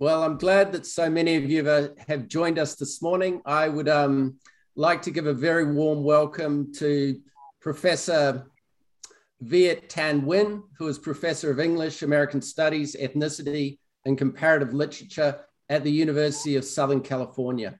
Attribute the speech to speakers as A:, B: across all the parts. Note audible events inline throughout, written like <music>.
A: Well, I'm glad that so many of you have joined us this morning. I would um, like to give a very warm welcome to Professor Viet Thanh Nguyen, who is Professor of English, American Studies, Ethnicity, and Comparative Literature at the University of Southern California.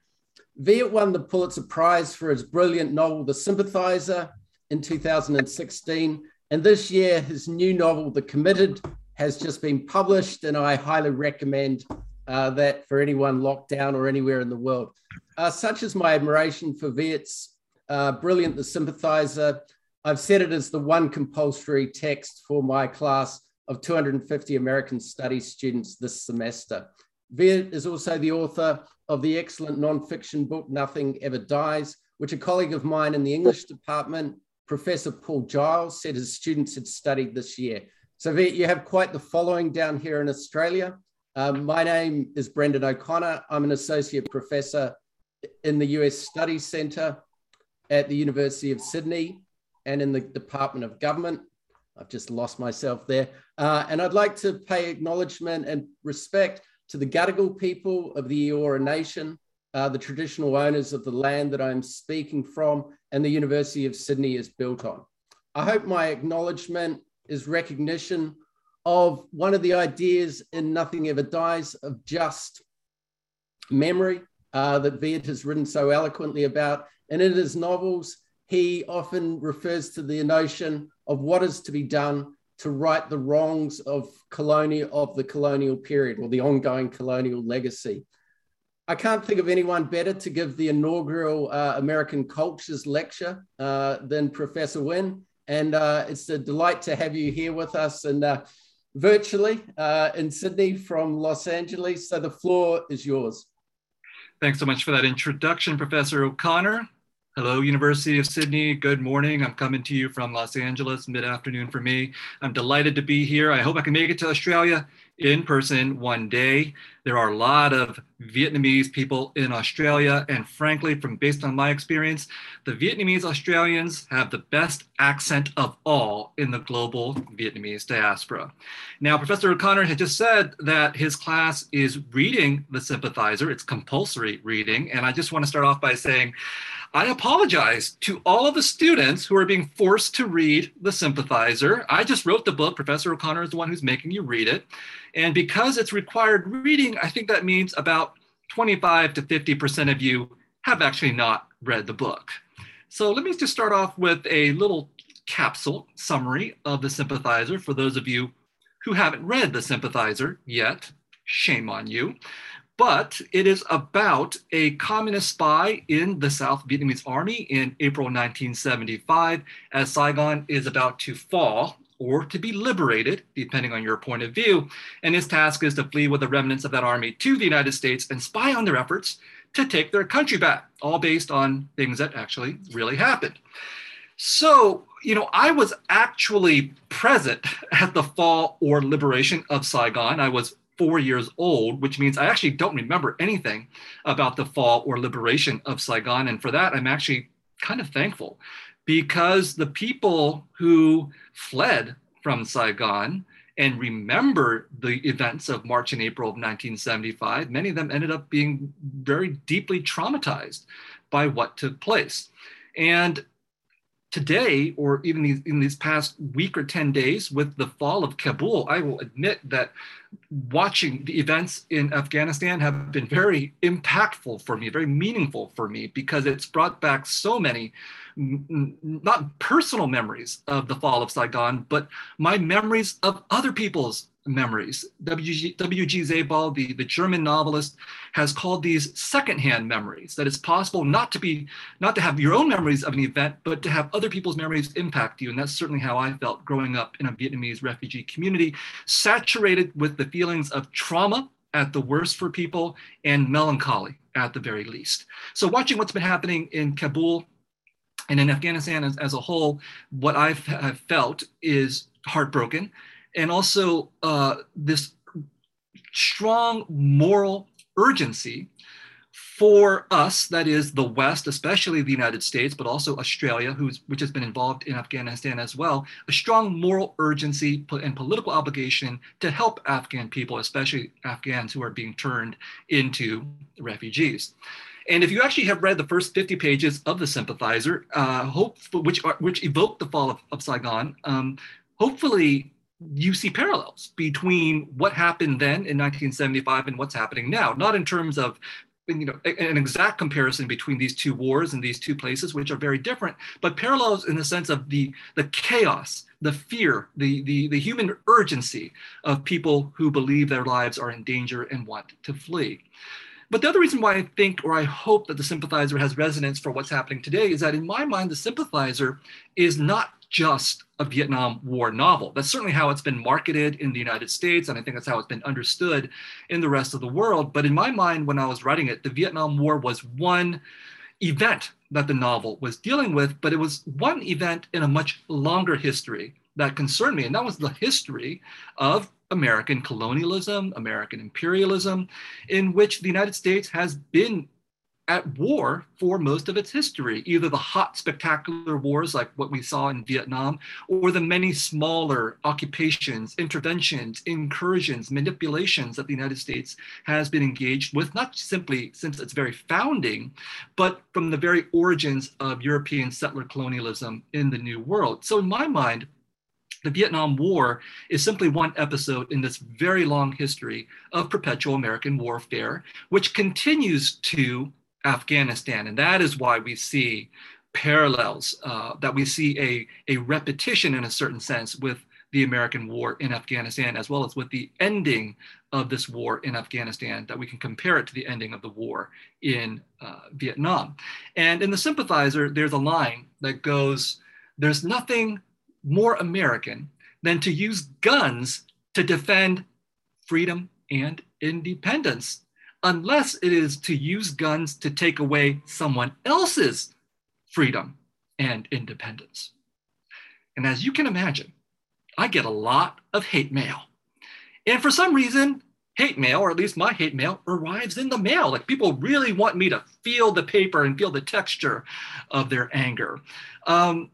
A: Viet won the Pulitzer Prize for his brilliant novel, The Sympathizer, in 2016. And this year, his new novel, The Committed, has just been published, and I highly recommend uh, that for anyone locked down or anywhere in the world. Uh, such is my admiration for Viet's uh, brilliant The Sympathizer. I've set it as the one compulsory text for my class of 250 American Studies students this semester. Viet is also the author of the excellent nonfiction book, Nothing Ever Dies, which a colleague of mine in the English department, Professor Paul Giles, said his students had studied this year. So, Viet, you have quite the following down here in Australia. Um, my name is Brendan O'Connor. I'm an associate professor in the US Studies Centre at the University of Sydney and in the Department of Government. I've just lost myself there. Uh, and I'd like to pay acknowledgement and respect to the Gadigal people of the Eora Nation, uh, the traditional owners of the land that I'm speaking from and the University of Sydney is built on. I hope my acknowledgement is recognition of one of the ideas in Nothing Ever Dies of just memory uh, that Viet has written so eloquently about. And in his novels, he often refers to the notion of what is to be done to right the wrongs of colonial of the colonial period or the ongoing colonial legacy. I can't think of anyone better to give the inaugural uh, American Cultures lecture uh, than Professor Nguyen. And uh, it's a delight to have you here with us. And uh, virtually uh, in Sydney from Los Angeles. So the floor is yours.
B: Thanks so much for that introduction, Professor O'Connor. Hello, University of Sydney. Good morning. I'm coming to you from Los Angeles, mid afternoon for me. I'm delighted to be here. I hope I can make it to Australia in person one day. There are a lot of Vietnamese people in Australia, and frankly, from based on my experience, the Vietnamese Australians have the best accent of all in the global Vietnamese diaspora. Now, Professor O'Connor had just said that his class is reading The Sympathizer, it's compulsory reading, and I just want to start off by saying, I apologize to all of the students who are being forced to read The Sympathizer. I just wrote the book. Professor O'Connor is the one who's making you read it. And because it's required reading, I think that means about 25 to 50% of you have actually not read the book. So let me just start off with a little capsule summary of The Sympathizer for those of you who haven't read The Sympathizer yet. Shame on you. But it is about a communist spy in the South Vietnamese army in April 1975 as Saigon is about to fall or to be liberated, depending on your point of view. And his task is to flee with the remnants of that army to the United States and spy on their efforts to take their country back, all based on things that actually really happened. So, you know, I was actually present <laughs> at the fall or liberation of Saigon. I was four years old, which means I actually don't remember anything about the fall or liberation of Saigon. And for that, I'm actually kind of thankful because the people who fled from Saigon and remember the events of March and April of 1975, many of them ended up being very deeply traumatized by what took place. And today, or even these, in these past week or 10 days, with the fall of Kabul, I will admit that watching the events in Afghanistan have been very impactful for me, very meaningful for me, because it's brought back so many not personal memories of the fall of Saigon, but my memories of other people's memories. W.G. Sebald, the, the German novelist, has called these secondhand memories. That it's possible not to be, not to have your own memories of an event, but to have other people's memories impact you. And that's certainly how I felt growing up in a Vietnamese refugee community, saturated with the feelings of trauma at the worst for people and melancholy at the very least. So watching what's been happening in Kabul and in Afghanistan as, as a whole, what I've felt is heartbroken and also uh, this strong moral urgency for us, that is the West, especially the United States, but also Australia, who's, which has been involved in Afghanistan as well, a strong moral urgency and political obligation to help Afghan people, especially Afghans who are being turned into refugees. And if you actually have read the first 50 pages of The Sympathizer, uh, hope, which, which evoke the fall of, of Saigon, um, hopefully you see parallels between what happened then in 1975 and what's happening now, not in terms of you know an exact comparison between these two wars and these two places which are very different but parallels in the sense of the the chaos the fear the the, the human urgency of people who believe their lives are in danger and want to flee. But the other reason why I think or I hope that the sympathizer has resonance for what's happening today is that in my mind, the sympathizer is not just a Vietnam War novel. That's certainly how it's been marketed in the United States, and I think that's how it's been understood in the rest of the world. But in my mind, when I was writing it, the Vietnam War was one event that the novel was dealing with, but it was one event in a much longer history that concerned me, and that was the history of American colonialism, American imperialism, in which the United States has been at war for most of its history, either the hot, spectacular wars like what we saw in Vietnam, or the many smaller occupations, interventions, incursions, manipulations that the United States has been engaged with, not simply since its very founding, but from the very origins of European settler colonialism in the New World. So, in my mind, the Vietnam War is simply one episode in this very long history of perpetual American warfare, which continues to Afghanistan. And that is why we see parallels, uh, that we see a, a repetition in a certain sense with the American war in Afghanistan, as well as with the ending of this war in Afghanistan, that we can compare it to the ending of the war in uh, Vietnam. And in The Sympathizer, there's a line that goes, There's nothing more American than to use guns to defend freedom and independence, unless it is to use guns to take away someone else's freedom and independence. And as you can imagine, I get a lot of hate mail. And for some reason, hate mail, or at least my hate mail, arrives in the mail. Like people really want me to feel the paper and feel the texture of their anger. Um,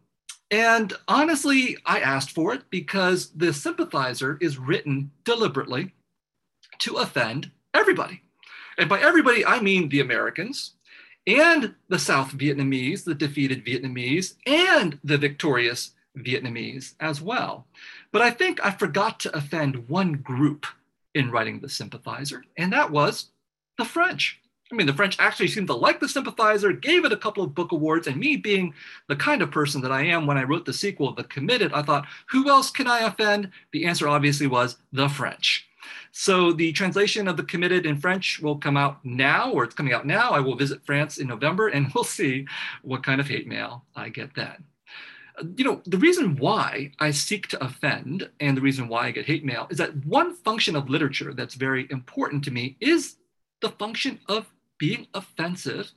B: and honestly, I asked for it because the sympathizer is written deliberately to offend everybody. And by everybody, I mean the Americans and the South Vietnamese, the defeated Vietnamese, and the victorious Vietnamese as well. But I think I forgot to offend one group in writing The Sympathizer, and that was the French. I mean, the French actually seemed to like the sympathizer, gave it a couple of book awards, and me being the kind of person that I am when I wrote the sequel, The Committed, I thought, who else can I offend? The answer obviously was the French. So the translation of The Committed in French will come out now, or it's coming out now. I will visit France in November, and <laughs> we'll see what kind of hate mail I get then. You know, the reason why I seek to offend and the reason why I get hate mail is that one function of literature that's very important to me is the function of being offensive,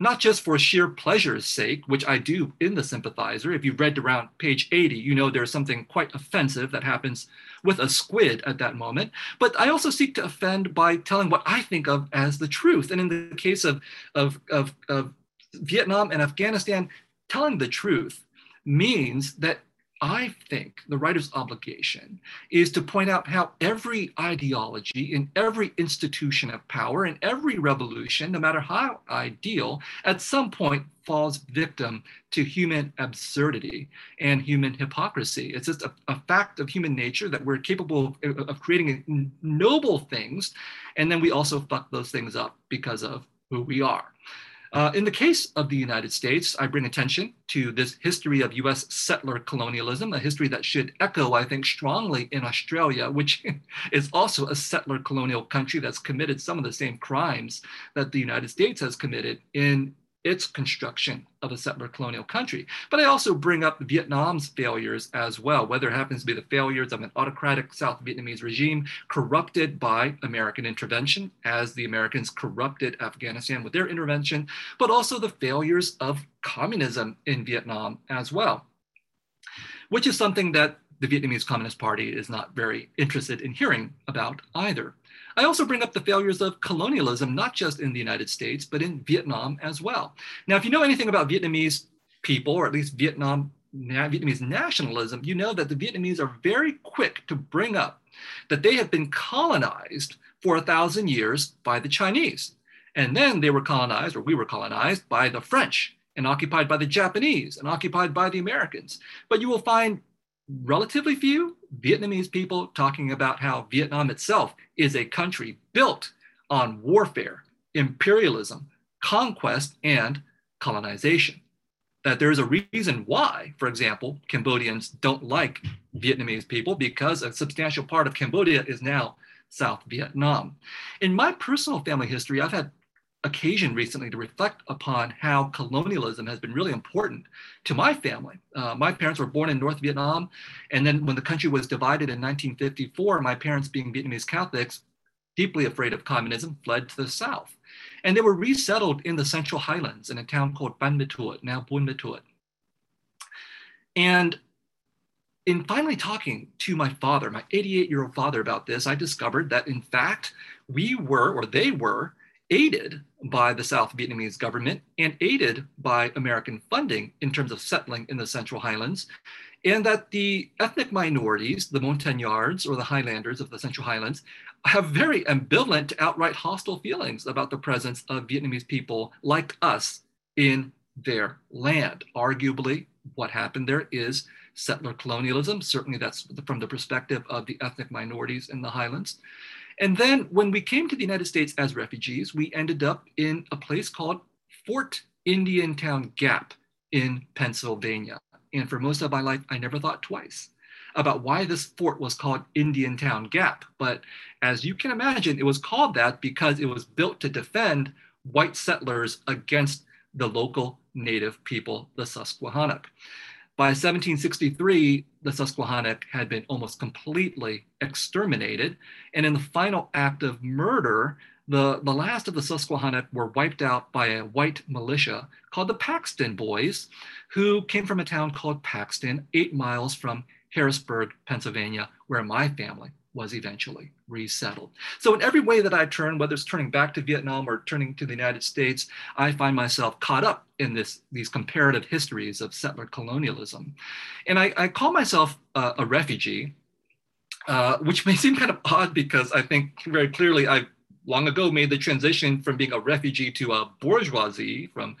B: not just for sheer pleasure's sake, which I do in The Sympathizer. If you've read around page 80, you know there's something quite offensive that happens with a squid at that moment. But I also seek to offend by telling what I think of as the truth. And in the case of, of, of, of Vietnam and Afghanistan, telling the truth means that I think the writer's obligation is to point out how every ideology in every institution of power, in every revolution, no matter how ideal, at some point falls victim to human absurdity and human hypocrisy. It's just a, a fact of human nature that we're capable of, of creating noble things, and then we also fuck those things up because of who we are. Uh, in the case of the United States, I bring attention to this history of US settler colonialism, a history that should echo, I think, strongly in Australia, which <laughs> is also a settler colonial country that's committed some of the same crimes that the United States has committed in its construction of a settler colonial country. But I also bring up Vietnam's failures as well, whether it happens to be the failures of an autocratic South Vietnamese regime corrupted by American intervention, as the Americans corrupted Afghanistan with their intervention, but also the failures of communism in Vietnam as well, which is something that the Vietnamese Communist Party is not very interested in hearing about either. I also bring up the failures of colonialism, not just in the United States, but in Vietnam as well. Now, if you know anything about Vietnamese people, or at least Vietnam, Vietnamese nationalism, you know that the Vietnamese are very quick to bring up that they have been colonized for a thousand years by the Chinese. And then they were colonized, or we were colonized by the French and occupied by the Japanese and occupied by the Americans. But you will find relatively few Vietnamese people talking about how Vietnam itself is a country built on warfare, imperialism, conquest, and colonization. That there is a reason why, for example, Cambodians don't like Vietnamese people because a substantial part of Cambodia is now South Vietnam. In my personal family history, I've had occasion recently to reflect upon how colonialism has been really important to my family. Uh, my parents were born in North Vietnam, and then when the country was divided in 1954, my parents, being Vietnamese Catholics, deeply afraid of communism, fled to the south. And they were resettled in the Central Highlands in a town called Ban Mê Thuột. And in finally talking to my father, my 88 year old father, about this, I discovered that in fact, we were, or they were, aided by the South Vietnamese government and aided by American funding in terms of settling in the Central Highlands, and that the ethnic minorities, the Montagnards or the Highlanders of the Central Highlands, have very ambivalent to outright hostile feelings about the presence of Vietnamese people like us in their land. Arguably, what happened there is settler colonialism. Certainly, that's from the perspective of the ethnic minorities in the Highlands. And then when we came to the United States as refugees, we ended up in a place called Fort Indiantown Gap in Pennsylvania. And for most of my life, I never thought twice about why this fort was called Indiantown Gap. But as you can imagine, it was called that because it was built to defend white settlers against the local native people, the Susquehannock. By 1763, the Susquehannock had been almost completely exterminated. And in the final act of murder, the, the last of the Susquehannock were wiped out by a white militia called the Paxton Boys, who came from a town called Paxton, eight miles from Harrisburg, Pennsylvania, where my family was eventually resettled. So, in every way that I turn, whether it's turning back to Vietnam or turning to the United States, I find myself caught up in this, these comparative histories of settler colonialism. And I, I call myself a refugee, uh, which may seem kind of odd because I think very clearly I long ago made the transition from being a refugee to a bourgeoisie, from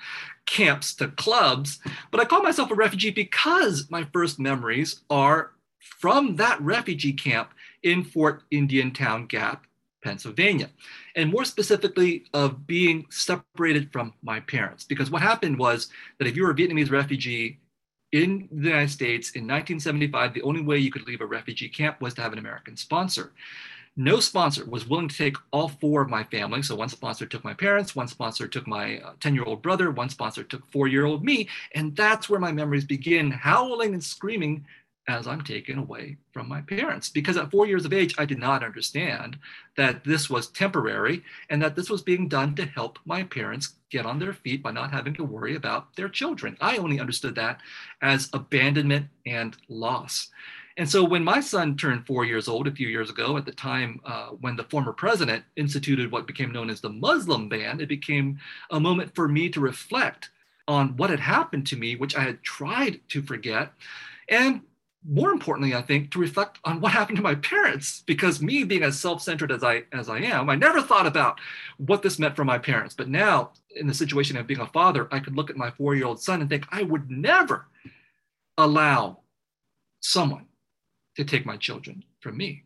B: camps to clubs. But I call myself a refugee because my first memories are from that refugee camp in Fort Indiantown Gap, Pennsylvania, and more specifically of being separated from my parents. Because what happened was that if you were a Vietnamese refugee in the United States in 1975, the only way you could leave a refugee camp was to have an American sponsor. No sponsor was willing to take all four of my family. So one sponsor took my parents, one sponsor took my 10 uh, year old brother, one sponsor took four year old me. And that's where my memories begin howling and screaming as I'm taken away from my parents. Because at four years of age, I did not understand that this was temporary and that this was being done to help my parents get on their feet by not having to worry about their children. I only understood that as abandonment and loss. And so when my son turned four years old a few years ago, at the time uh, when the former president instituted what became known as the Muslim ban, it became a moment for me to reflect on what had happened to me, which I had tried to forget. And more importantly, I think, to reflect on what happened to my parents, because me being as self-centered as I as I am, I never thought about what this meant for my parents. But now, in the situation of being a father, I could look at my four-year-old son and think, I would never allow someone to take my children from me.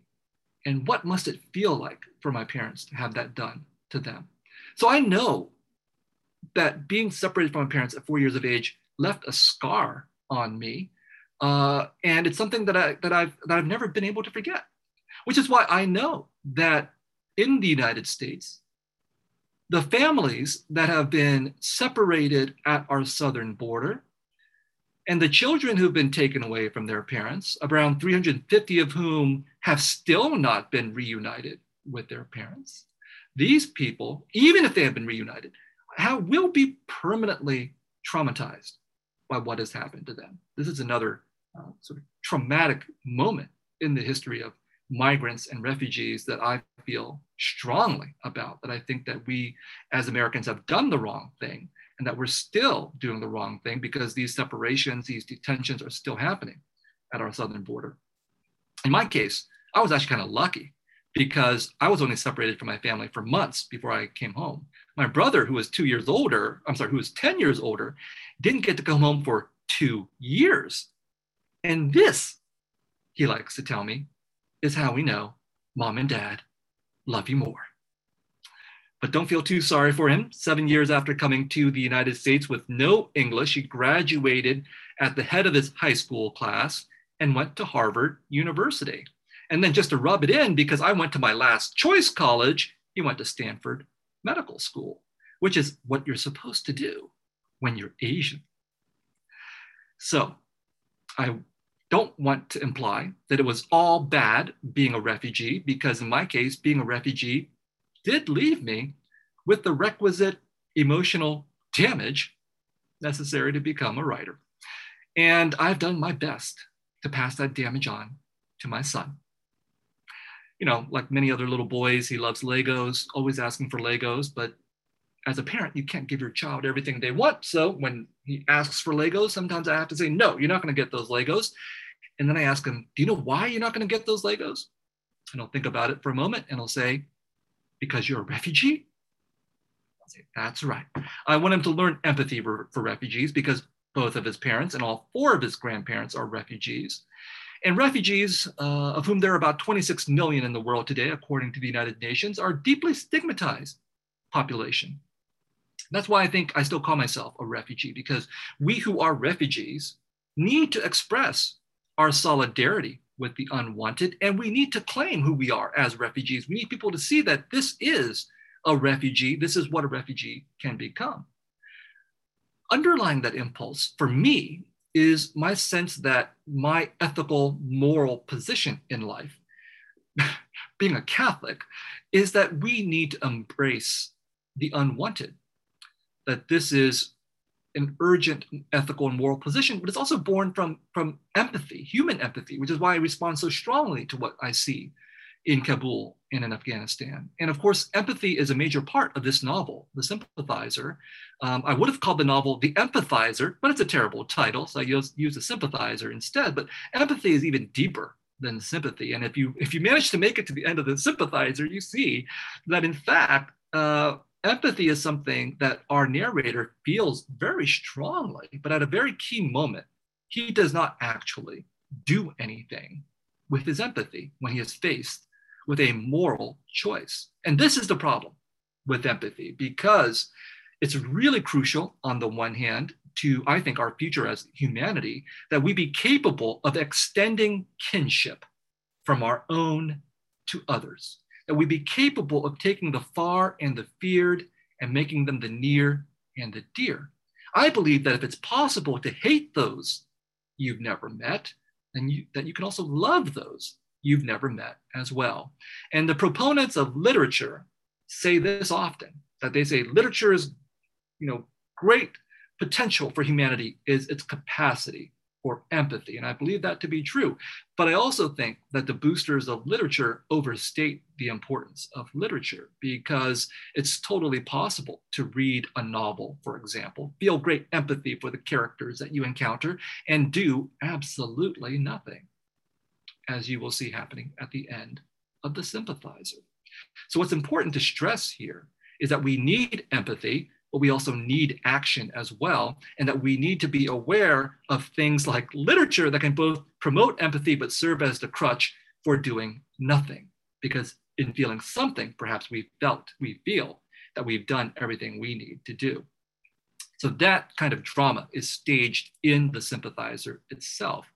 B: And what must it feel like for my parents to have that done to them? So I know that being separated from my parents at four years of age left a scar on me uh, and it's something that I that I've that I've never been able to forget, which is why I know that in the United States, the families that have been separated at our southern border, and the children who've been taken away from their parents, around 350 of whom have still not been reunited with their parents, these people, even if they have been reunited, have, will be permanently traumatized by what has happened to them. This is another uh, sort of traumatic moment in the history of migrants and refugees that I feel strongly about, that I think that we as Americans have done the wrong thing and that we're still doing the wrong thing because these separations, these detentions are still happening at our southern border. In my case, I was actually kind of lucky because I was only separated from my family for months before I came home. My brother, who was two years older, I'm sorry, who was 10 years older, didn't get to come home for two years. And this, he likes to tell me, is how we know mom and dad love you more. But don't feel too sorry for him. Seven years after coming to the United States with no English, he graduated at the head of his high school class and went to Harvard University. And then just to rub it in, because I went to my last choice college, he went to Stanford Medical School, which is what you're supposed to do when you're Asian. So I don't want to imply that it was all bad being a refugee, because in my case, being a refugee did leave me with the requisite emotional damage necessary to become a writer. And I've done my best to pass that damage on to my son. You know, like many other little boys, he loves Legos, always asking for Legos. But as a parent, you can't give your child everything they want. So when he asks for Legos, sometimes I have to say, no, you're not going to get those Legos. And then I ask him, do you know why you're not going to get those Legos? And he'll think about it for a moment and he'll say, because you're a refugee? I'll say, that's right. I want him to learn empathy for, for refugees because both of his parents and all four of his grandparents are refugees. And refugees, uh, of whom there are about 26 million in the world today, according to the United Nations, are deeply stigmatized population. That's why I think I still call myself a refugee, because we who are refugees need to express our solidarity with the unwanted, and we need to claim who we are as refugees. We need people to see that this is a refugee, this is what a refugee can become. Underlying that impulse for me is my sense that my ethical, moral position in life, <laughs> being a Catholic, is that we need to embrace the unwanted, that this is an urgent ethical and moral position, but it's also born from, from empathy, human empathy, which is why I respond so strongly to what I see in Kabul and in Afghanistan. And of course, empathy is a major part of this novel, The Sympathizer. Um, I would have called the novel The Empathizer, but it's a terrible title, so I use, use The Sympathizer instead. But empathy is even deeper than sympathy. And if you if you manage to make it to the end of The Sympathizer, you see that in fact, uh, empathy is something that our narrator feels very strongly, but at a very key moment, he does not actually do anything with his empathy when he is faced with a moral choice. And this is the problem with empathy because it's really crucial, on the one hand, to, I think, our future as humanity, that we be capable of extending kinship from our own to others, that we be capable of taking the far and the feared and making them the near and the dear. I believe that if it's possible to hate those you've never met, then you, that you can also love those you've never met as well. And the proponents of literature say this often that they say literature is, you know, great potential for humanity is its capacity for empathy. And I believe that to be true. But I also think that the boosters of literature overstate the importance of literature because it's totally possible to read a novel, for example, feel great empathy for the characters that you encounter, and do absolutely nothing as you will see happening at the end of the sympathizer. So, what's important to stress here is that we need empathy, but we also need action as well, and that we need to be aware of things like literature that can both promote empathy but serve as the crutch for doing nothing. Because in feeling something, perhaps we felt, we feel that we've done everything we need to do. So that kind of drama is staged in the sympathizer itself.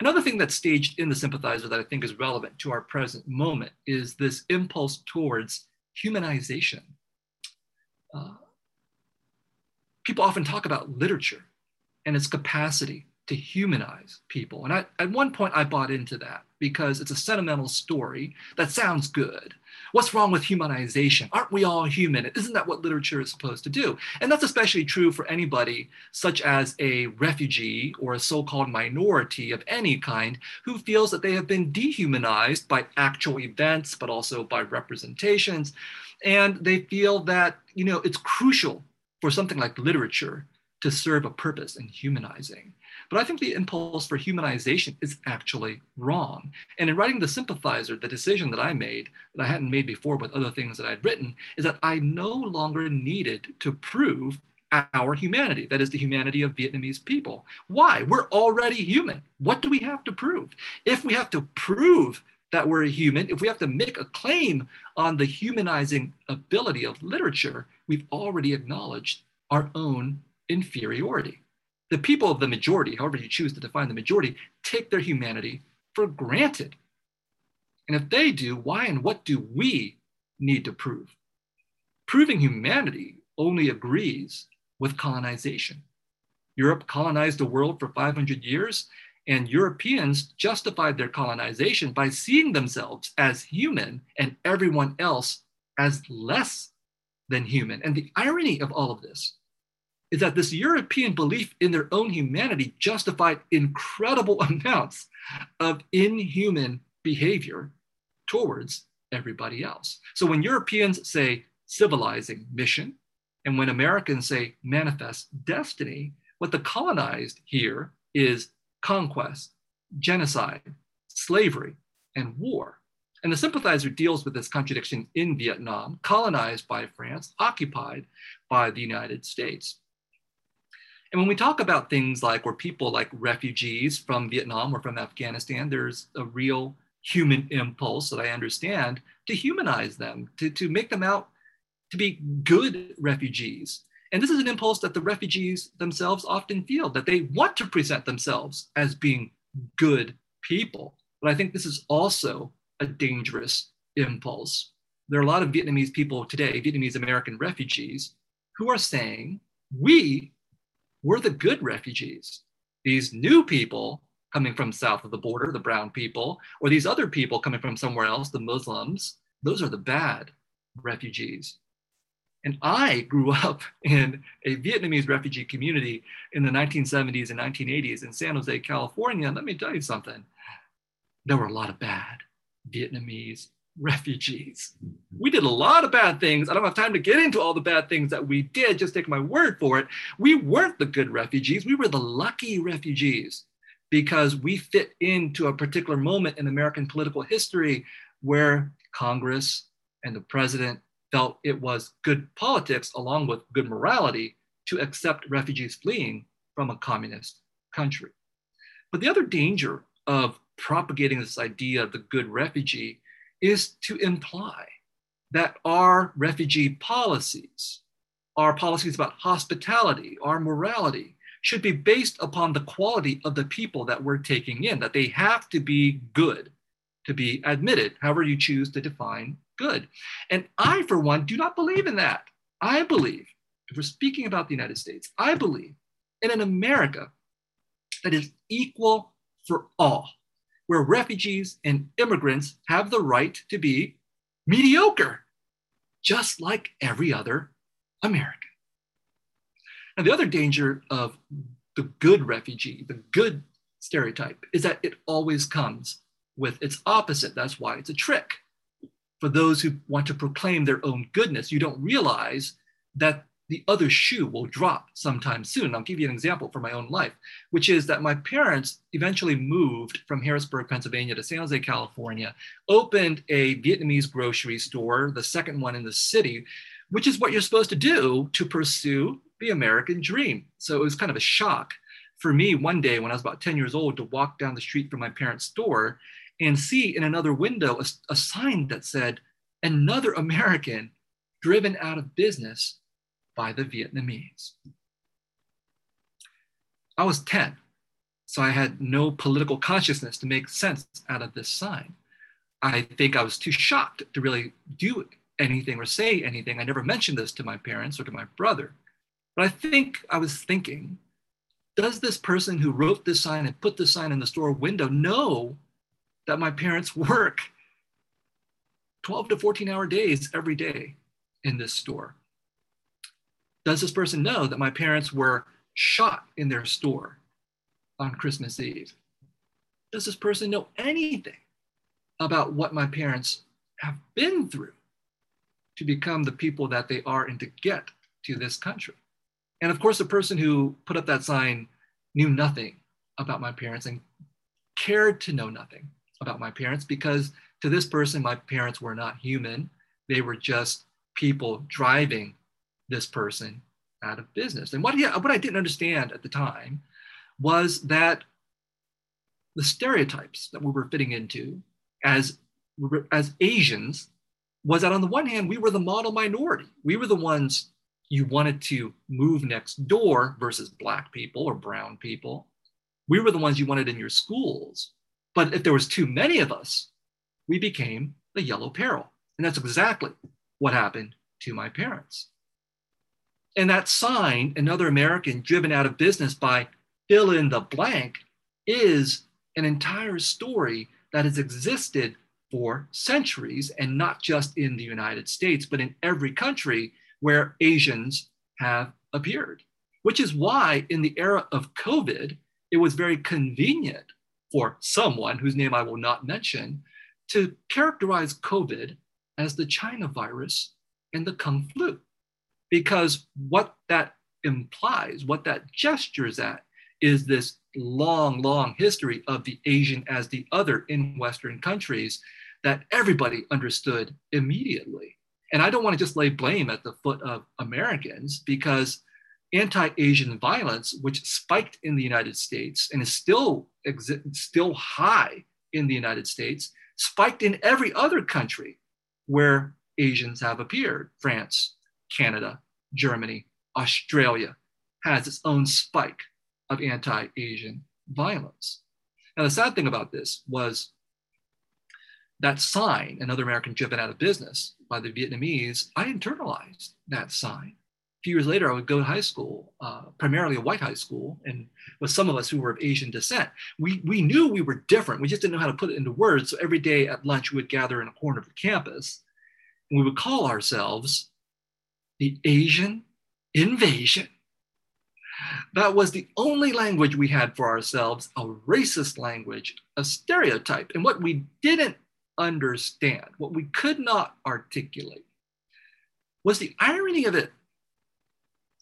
B: Another thing that's staged in the sympathizer that I think is relevant to our present moment is this impulse towards humanization. Uh, people often talk about literature and its capacity to humanize people. And I, at one point, I bought into that. because it's a sentimental story that sounds good. What's wrong with humanization? Aren't we all human? Isn't that what literature is supposed to do? And that's especially true for anybody, such as a refugee or a so called minority of any kind, who feels that they have been dehumanized by actual events, but also by representations. And they feel that, you know, it's crucial for something like literature to serve a purpose in humanizing. But I think the impulse for humanization is actually wrong. And in writing The Sympathizer, the decision that I made that I hadn't made before with other things that I'd written is that I no longer needed to prove our humanity, that is the humanity of Vietnamese people. Why? We're already human. What do we have to prove? If we have to prove that we're a human, if we have to make a claim on the humanizing ability of literature, we've already acknowledged our own inferiority the people of the majority, however you choose to define the majority, take their humanity for granted. And if they do, why and what do we need to prove? Proving humanity only agrees with colonization. Europe colonized the world for 500 years, and Europeans justified their colonization by seeing themselves as human and everyone else as less than human. And the irony of all of this is that this European belief in their own humanity justified incredible <laughs> amounts of inhuman behavior towards everybody else. So when Europeans say civilizing mission, and when Americans say manifest destiny, what the colonized hear is conquest, genocide, slavery, and war. And the sympathizer deals with this contradiction in Vietnam, colonized by France, occupied by the United States. And when we talk about things like where people like refugees from Vietnam or from Afghanistan, there's a real human impulse that I understand to humanize them, to, to make them out to be good refugees. And this is an impulse that the refugees themselves often feel that they want to present themselves as being good people. But I think this is also a dangerous impulse. There are a lot of Vietnamese people today, Vietnamese American refugees, who are saying, we we're the good refugees. These new people coming from south of the border, the brown people, or these other people coming from somewhere else, the Muslims, those are the bad refugees. And I grew <laughs> up in a Vietnamese refugee community in the 1970s and 1980s in San Jose, California. And let me tell you something there were a lot of bad Vietnamese refugees. We did a lot of bad things. I don't have time to get into all the bad things that we did, just take my word for it. We weren't the good refugees, we were the lucky refugees because we fit into a particular moment in American political history where Congress and the president felt it was good politics along with good morality to accept refugees fleeing from a communist country. But the other danger of propagating this idea of the good refugee is to imply that our refugee policies, our policies about hospitality, our morality, should be based upon the quality of the people that we're taking in, that they have to be good to be admitted, however you choose to define good. And I, for one, do not believe in that. I believe, if we're speaking about the United States, I believe in an America that is equal for all where refugees and immigrants have the right to be mediocre, just like every other American. And the other danger of the good refugee, the good stereotype, is that it always comes with its opposite. That's why it's a trick. For those who want to proclaim their own goodness, you don't realize that the other shoe will drop sometime soon. I'll give you an example from my own life, which is that my parents eventually moved from Harrisburg, Pennsylvania to San Jose, California, opened a Vietnamese grocery store, the second one in the city, which is what you're supposed to do to pursue the American dream. So it was kind of a shock for me one day when I was about 10 years old to walk down the street from my parents' store and see in another window a, a sign that said, Another American driven out of business by the Vietnamese. I was 10, so I had no political consciousness to make sense out of this sign. I think I was too shocked to really do anything or say anything. I never mentioned this to my parents or to my brother. But I think I was thinking, does this person who wrote this sign and put this sign in the store window know that my parents work 12 to 14 hour days every day in this store? Does this person know that my parents were shot in their store on Christmas Eve? Does this person know anything about what my parents have been through to become the people that they are and to get to this country? And of course, the person who put up that sign knew nothing about my parents and cared to know nothing about my parents because to this person, my parents were not human. They were just people driving this person out of business. And what, what I didn't understand at the time was that the stereotypes that we were fitting into as, as Asians was that on the one hand, we were the model minority. We were the ones you wanted to move next door versus Black people or brown people. We were the ones you wanted in your schools. But if there was too many of us, we became the yellow peril. And that's exactly what happened to my parents. And that sign, another American driven out of business by fill in the blank, is an entire story that has existed for centuries and not just in the United States, but in every country where Asians have appeared, which is why in the era of COVID, it was very convenient for someone whose name I will not mention to characterize COVID as the China virus and the Kung flu because what that implies, what that gestures at, is this long, long history of the Asian as the other in Western countries that everybody understood immediately. And I don't want to just lay blame at the foot of Americans because anti Asian violence, which spiked in the United States and is still, exi- still high in the United States, spiked in every other country where Asians have appeared France, Canada, Germany, Australia has its own spike of anti Asian violence. Now, the sad thing about this was that sign, another American driven out of business by the Vietnamese, I internalized that sign. Few years later, I would go to high school, uh, primarily a white high school, and with some of us who were of Asian descent. We, we knew we were different. We just didn't know how to put it into words. So every day at lunch, we would gather in a corner of the campus and we would call ourselves the Asian invasion. That was the only language we had for ourselves, a racist language, a stereotype. And what we didn't understand, what we could not articulate, was the irony of it.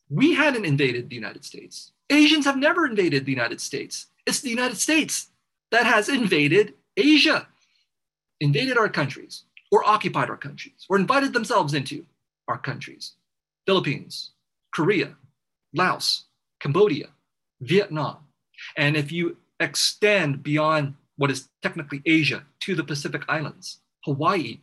B: We hadn't invaded the United States. Asians have never invaded the United States. It's the United States that has invaded Asia, invaded our countries, or occupied our countries, or invited themselves into our countries. Philippines, Korea, Laos, Cambodia, Vietnam. And if you extend beyond what is technically Asia to the Pacific Islands, Hawaii,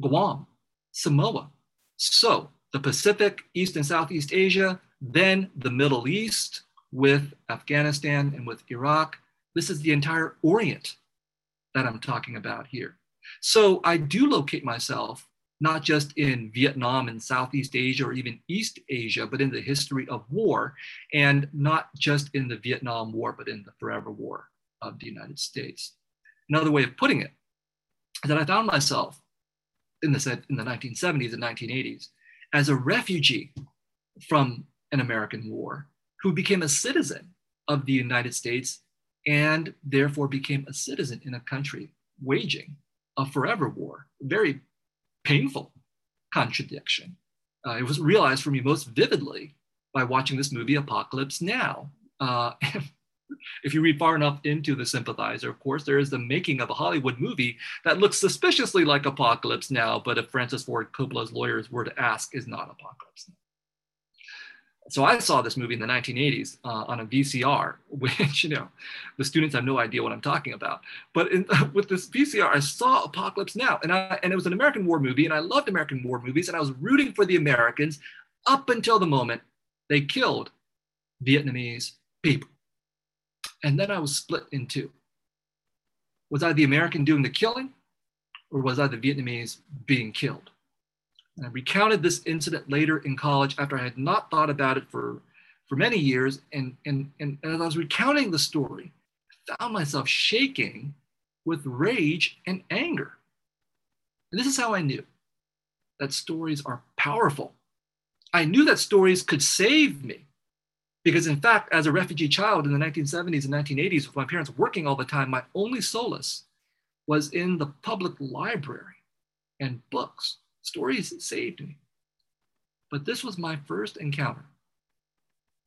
B: Guam, Samoa. So the Pacific, East and Southeast Asia, then the Middle East with Afghanistan and with Iraq. This is the entire Orient that I'm talking about here. So I do locate myself not just in Vietnam and Southeast Asia or even East Asia, but in the history of war, and not just in the Vietnam War, but in the forever war of the United States. Another way of putting it is that I found myself in the, in the 1970s and 1980s as a refugee from an American war who became a citizen of the United States and therefore became a citizen in a country waging a forever war, very painful contradiction. Uh, it was realized for me most vividly by watching this movie, Apocalypse Now. Uh, <laughs> if you read far enough into The Sympathizer, of course, there is the making of a Hollywood movie that looks suspiciously like Apocalypse Now, but if Francis Ford Coppola's lawyers were to ask, is not Apocalypse Now so I saw this movie in the 1980s uh, on a VCR, <laughs> which you know, the students have no idea what I'm talking about. But in, <laughs> with this VCR, I saw Apocalypse Now, and I, and it was an American war movie, and I loved American war movies, and I was rooting for the Americans up until the moment they killed Vietnamese people, and then I was split in two. Was I the American doing the killing, or was I the Vietnamese being killed? And I recounted this incident later in college after I had not thought about it for, for many years. And, and, and as I was recounting the story, I found myself shaking with rage and anger. And this is how I knew that stories are powerful. I knew that stories could save me because, in fact, as a refugee child in the 1970s and 1980s, with my parents working all the time, my only solace was in the public library and books. Stories saved me. But this was my first encounter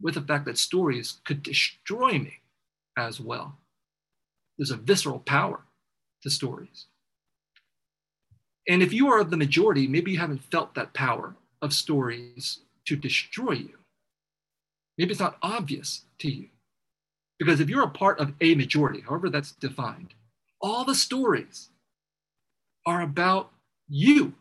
B: with the fact that stories could destroy me as well. There's a visceral power to stories. And if you are the majority, maybe you haven't felt that power of stories to destroy you. Maybe it's not obvious to you. Because if you're a part of a majority, however that's defined, all the stories are about you.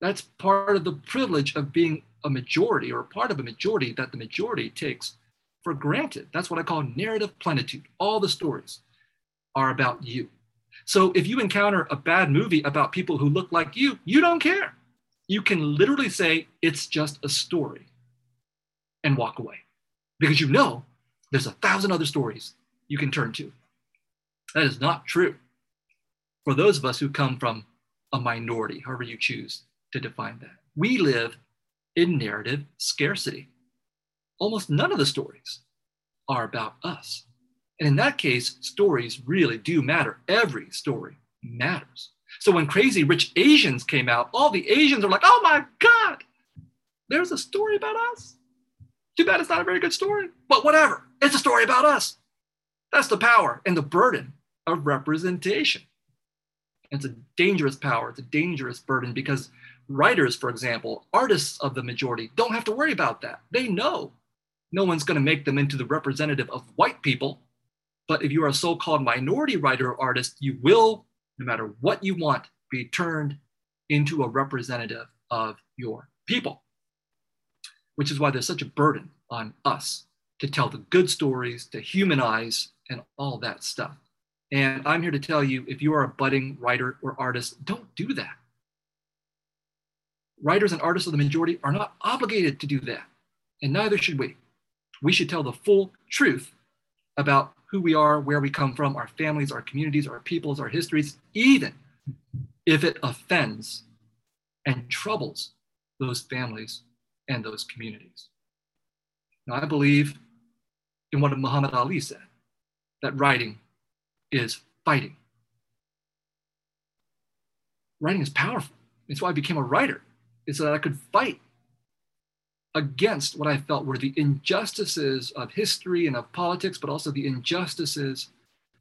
B: That's part of the privilege of being a majority or a part of a majority that the majority takes for granted. That's what I call narrative plenitude. All the stories are about you. So if you encounter a bad movie about people who look like you, you don't care. You can literally say it's just a story and walk away because you know there's a thousand other stories you can turn to. That is not true for those of us who come from a minority, however you choose to define that. We live in narrative scarcity. Almost none of the stories are about us. And in that case, stories really do matter. Every story matters. So when Crazy Rich Asians came out, all the Asians are like, oh my God, there's a story about us. Too bad it's not a very good story, but whatever. It's a story about us. That's the power and the burden of representation. It's a dangerous power, it's a dangerous burden because writers, for example, artists of the majority, don't have to worry about that. They know no one's going to make them into the representative of white people. But if you are a so called minority writer or artist, you will, no matter what you want, be turned into a representative of your people, which is why there's such a burden on us to tell the good stories, to humanize, and all that stuff. And I'm here to tell you if you are a budding writer or artist, don't do that. Writers and artists of the majority are not obligated to do that, and neither should we. We should tell the full truth about who we are, where we come from, our families, our communities, our peoples, our histories, even if it offends and troubles those families and those communities. Now, I believe in what Muhammad Ali said that writing is fighting. Writing is powerful. It's why I became a writer, is so that I could fight against what I felt were the injustices of history and of politics, but also the injustices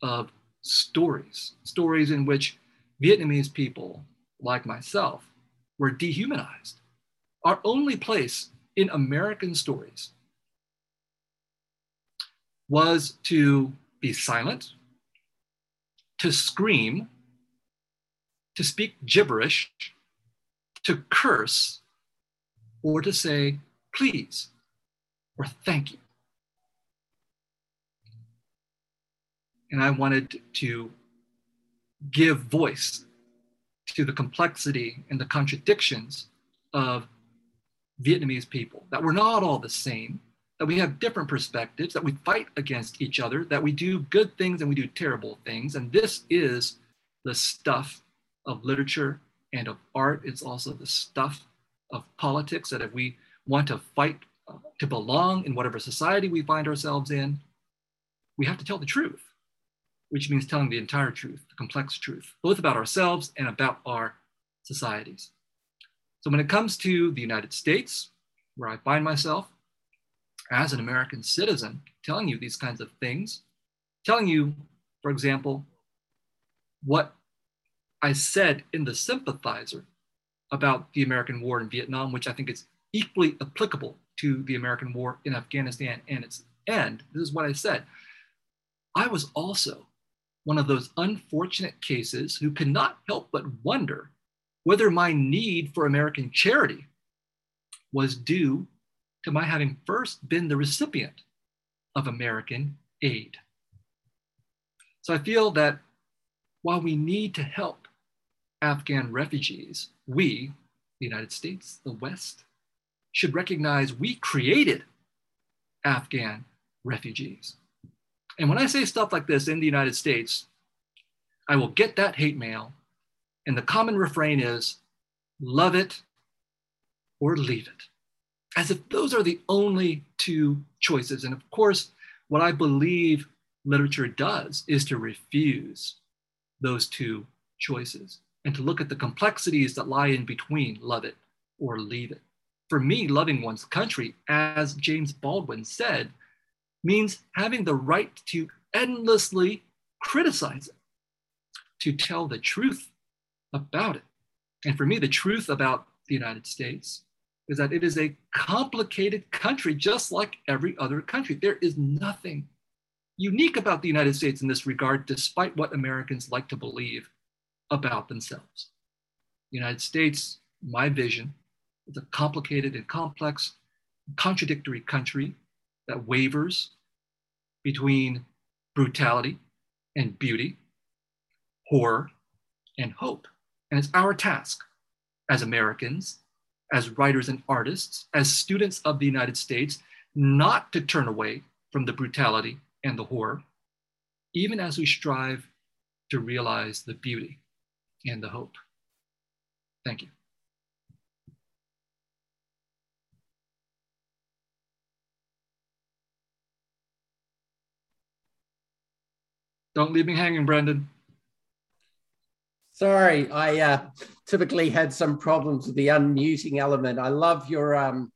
B: of stories, stories in which Vietnamese people, like myself, were dehumanized. Our only place in American stories was to be silent to scream, to speak gibberish, to curse, or to say, please, or thank you. And I wanted to give voice to the complexity and the contradictions of Vietnamese people, that we're not all the same, that we have different perspectives, that we fight against each other, that we do good things and we do terrible things. And this is the stuff of literature and of art. It's also the stuff of politics that if we want to fight to belong in whatever society we find ourselves in, we have to tell the truth, which means telling the entire truth, the complex truth, both about ourselves and about our societies. So when it comes to the United States, where I find myself, as an American citizen telling you these kinds of things, telling you, for example, what I said in the sympathizer about the American war in Vietnam, which I think is equally applicable to the American war in Afghanistan and its end. This is what I said. I was also one of those unfortunate cases who could not help but wonder whether my need for American charity was due to my having first been the recipient of American aid. So I feel that while we need to help Afghan refugees, we, the United States, the West, should recognize we created Afghan refugees. And when I say stuff like this in the United States, I will get that hate mail. And the common refrain is love it or leave it, as if those are the only two choices. And of course, what I believe literature does is to refuse those two choices and to look at the complexities that lie in between love it or leave it. For me, loving one's country, as James Baldwin said, means having the right to endlessly criticize it, to tell the truth about it. And for me, the truth about the United States is that it is a complicated country, just like every other country. There is nothing unique about the United States in this regard, despite what Americans like to believe about themselves. The United States, my vision, is a complicated and complex, contradictory country that wavers between brutality and beauty, horror and hope. And it's our task as Americans, as writers and artists, as students of the United States, not to turn away from the brutality and the horror, even as we strive to realize the beauty and the hope. Thank you. Don't leave me hanging, Brendan.
A: Sorry, I uh, typically had some problems with the unmuting element. I love your um,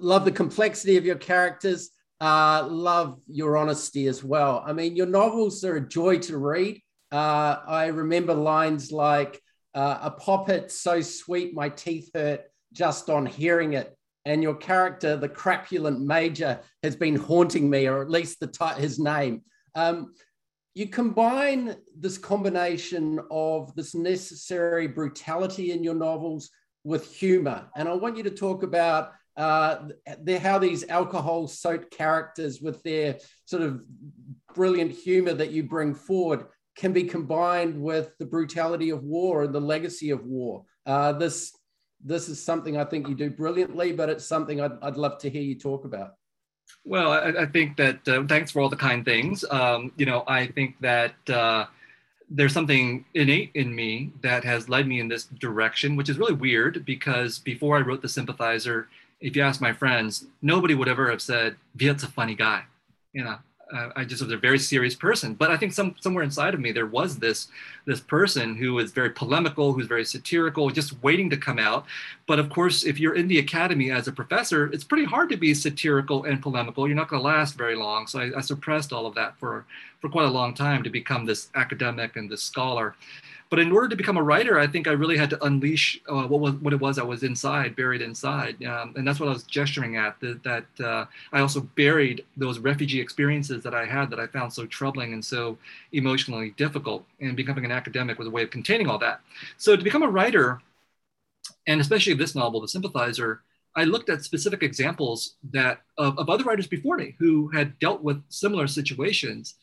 A: love the complexity of your characters. Uh, love your honesty as well. I mean, your novels are a joy to read. Uh, I remember lines like uh, "A poppet so sweet, my teeth hurt just on hearing it." And your character, the crapulent major, has been haunting me, or at least the t- his name. Um, you combine this combination of this necessary brutality in your novels with humor. And I want you to talk about uh, the, how these alcohol soaked characters, with their sort of brilliant humor that you bring forward, can be combined with the brutality of war and the legacy of war. Uh, this, this is something I think you do brilliantly, but it's something I'd, I'd love to hear you talk about.
B: Well, I, I think that uh, thanks for all the kind things. Um, you know, I think that uh, there's something innate in me that has led me in this direction, which is really weird because before I wrote The Sympathizer, if you ask my friends, nobody would ever have said, Viet's a funny guy. You know, Uh, I just was a very serious person. But I think some somewhere inside of me there was this this person who was very polemical, who's very satirical, just waiting to come out. But of course, if you're in the academy as a professor, it's pretty hard to be satirical and polemical. You're not going to last very long. So I, I suppressed all of that for for quite a long time to become this academic and this scholar. But in order to become a writer, I think I really had to unleash uh, what was what it was I was inside, buried inside, um, and that's what I was gesturing at. That, that uh, I also buried those refugee experiences that I had that I found so troubling and so emotionally difficult. And becoming an academic was a way of containing all that. So to become a writer, and especially this novel, The Sympathizer, I looked at specific examples that of, of other writers before me who had dealt with similar situations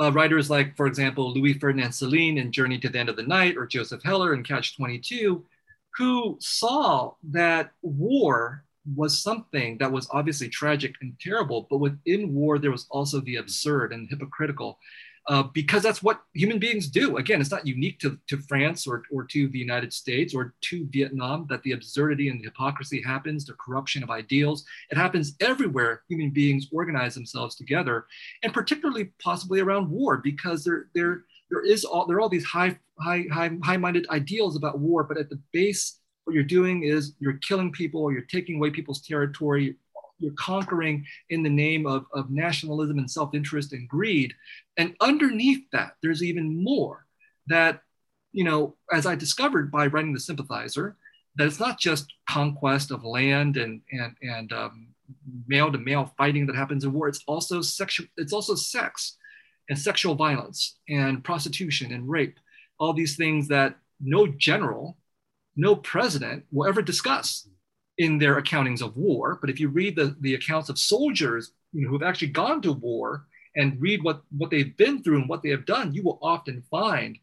B: uh, writers like, for example, Louis Ferdinand Céline in Journey to the End of the Night or Joseph Heller in Catch 22, who saw that war was something that was obviously tragic and terrible, but within war, there was also the absurd and hypocritical uh, because that's what human beings do. Again, it's not unique to, to France or, or to the United States or to Vietnam that the absurdity and the hypocrisy happens, the corruption of ideals. It happens everywhere human beings organize themselves together, and particularly possibly around war, because there, there, there is all there are all these high, high, high, high-minded ideals about war, but at the base, what you're doing is you're killing people or you're taking away people's territory, you're conquering in the name of, of nationalism and self-interest and greed. And underneath that there's even more that you know as i discovered by writing the sympathizer that it's not just conquest of land and and and um, male to male fighting that happens in war. It's also sexual it's also sex and sexual violence and prostitution and rape. All these things that no general no president will ever discuss in their accountings of war. But if you read the, the accounts of soldiers you know, who have actually gone to war and read what, what they've been through and what they have done, you will often find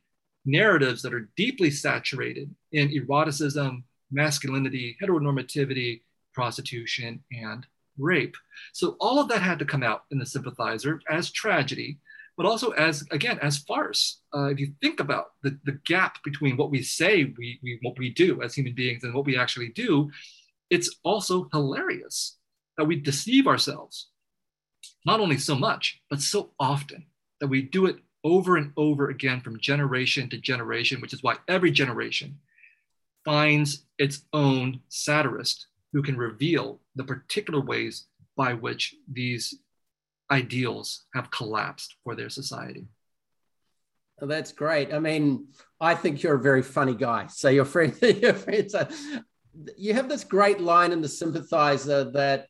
B: narratives that are deeply saturated in eroticism, masculinity, heteronormativity, prostitution, and rape. So all of that had to come out in the sympathizer as tragedy. but also as again as farce. Uh, if you think about the, the gap between what we say we, we what we do as human beings and what we actually do, it's also hilarious that we deceive ourselves, not only so much but so often that we do it over and over again from generation to generation, which is why every generation finds its own satirist who can reveal the particular ways by which these ideals have collapsed for their society.
A: Oh, that's great. I mean, I think you're a very funny guy. So your friend, <laughs> your friends, uh, you have this great line in the Sympathizer that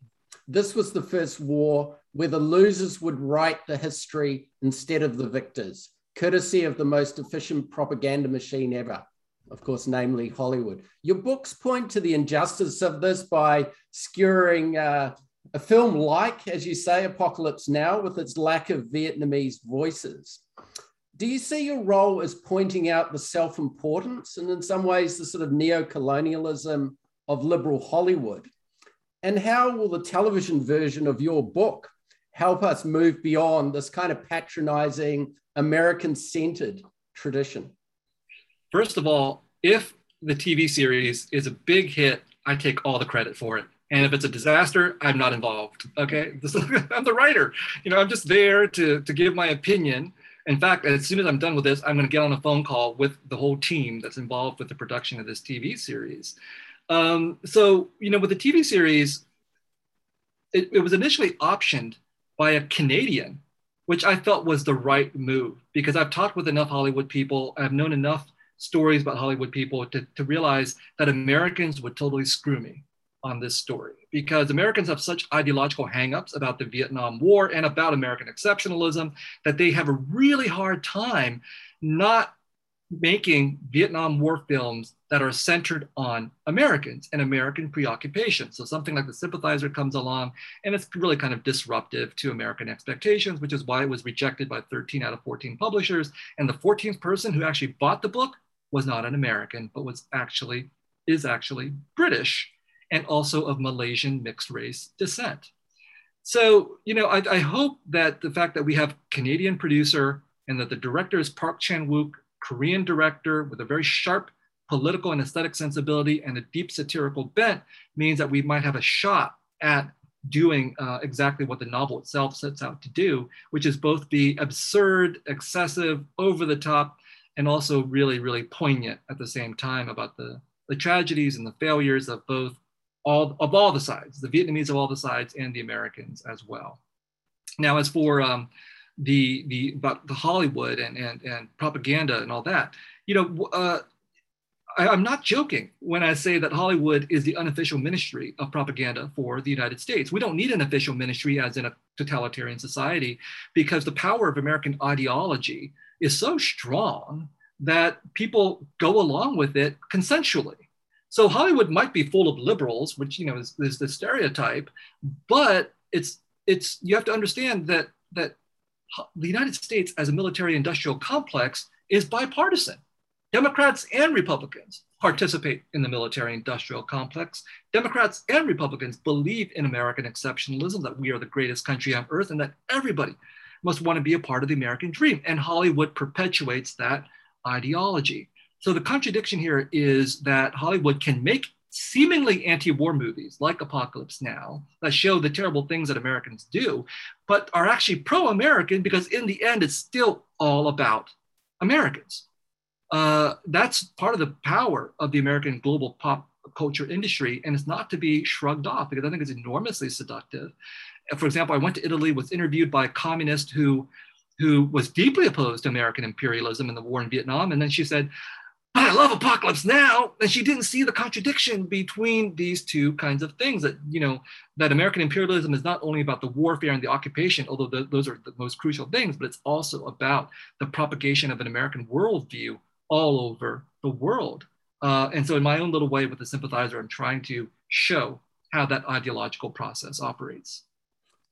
A: this was the first war where the losers would write the history instead of the victors, courtesy of the most efficient propaganda machine ever of course, namely Hollywood. Your books point to the injustice of this by skewering uh, a film like, as you say, Apocalypse Now, with its lack of Vietnamese voices. Do you see your role as pointing out the self importance and, in some ways, the sort of neo colonialism of liberal Hollywood? And how will the television version of your book help us move beyond this kind of patronizing, American centered tradition?
B: First of all, if the TV series is a big hit, I take all the credit for it. And if it's a disaster, I'm not involved. Okay. <laughs> I'm the writer. You know, I'm just there to, to give my opinion. In fact, as soon as I'm done with this, I'm going to get on a phone call with the whole team that's involved with the production of this TV series. Um, so, you know, with the TV series, it, it was initially optioned by a Canadian, which I felt was the right move because I've talked with enough Hollywood people. I've known enough stories about Hollywood people to, to realize that Americans would totally screw me on this story because Americans have such ideological hangups about the Vietnam War and about American exceptionalism that they have a really hard time not making Vietnam War films that are centered on Americans and American preoccupation. So something like The Sympathizer comes along and it's really kind of disruptive to American expectations, which is why it was rejected by 13 out of 14 publishers. And the 14th person who actually bought the book was not an American, but was actually is actually British and also of Malaysian mixed race descent. So, you know, I, I, hope that the fact that we have Canadian producer and that the director is Park Chan-wook, Korean director with a very sharp political and aesthetic sensibility and a deep satirical bent means that we might have a shot at doing uh, exactly what the novel itself sets out to do, which is both be absurd, excessive, over the top, and also really, really poignant at the same time about the, the tragedies and the failures of both all of all the sides, the Vietnamese of all the sides and the Americans as well. Now, as for um, the the about the Hollywood and and and propaganda and all that, you know, uh, I, I'm not joking when I say that Hollywood is the unofficial ministry of propaganda for the United States. We don't need an official ministry as in a totalitarian society because the power of American ideology is so strong that people go along with it consensually. So Hollywood might be full of liberals, which you know is, is the stereotype, but it's it's you have to understand that that the United States as a military industrial complex is bipartisan. Democrats and Republicans participate in the military industrial complex. Democrats and Republicans believe in American exceptionalism, that we are the greatest country on earth, and that everybody must want to be a part of the American dream. And Hollywood perpetuates that ideology. So the contradiction here is that Hollywood can make seemingly anti-war movies like Apocalypse Now that show the terrible things that Americans do, but are actually pro-American because in the end it's still all about Americans. Uh, that's part of the power of the American global pop culture industry, and it's not to be shrugged off because I think it's enormously seductive for example, I went to Italy, was interviewed by a communist who, who was deeply opposed to American imperialism and the war in Vietnam. And then she said, I love Apocalypse Now. And she didn't see the contradiction between these two kinds of things that, you know, that American imperialism is not only about the warfare and the occupation, although the, those are the most crucial things, but it's also about the propagation of an American worldview all over the world. Uh, and so in my own little way with the sympathizer, I'm trying to show how that ideological process operates.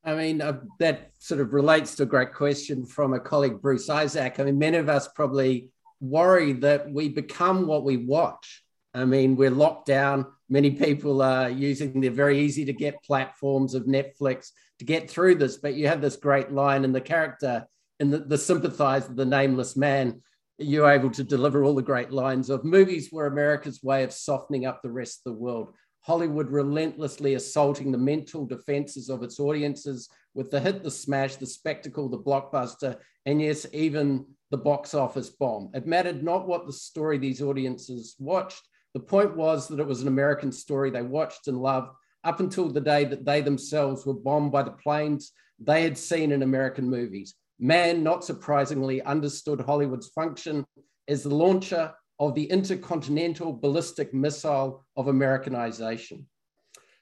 A: I mean, uh, that sort of relates to a great question from a colleague, Bruce Isaac. I mean, many of us probably worry that we become what we watch. I mean, we're locked down. Many people are using the very easy to get platforms of Netflix to get through this. But you have this great line, in the character in the, the sympathizer, the nameless man, you're able to deliver all the great lines of movies were America's way of softening up the rest of the world. Hollywood relentlessly assaulting the mental defenses of its audiences with the hit, the smash, the spectacle, the blockbuster, and yes, even the box office bomb. It mattered not what the story these audiences watched. The point was that it was an American story they watched and loved up until the day that they themselves were bombed by the planes they had seen in American movies. Man, not surprisingly, understood Hollywood's function as the launcher of the intercontinental ballistic missile of Americanization.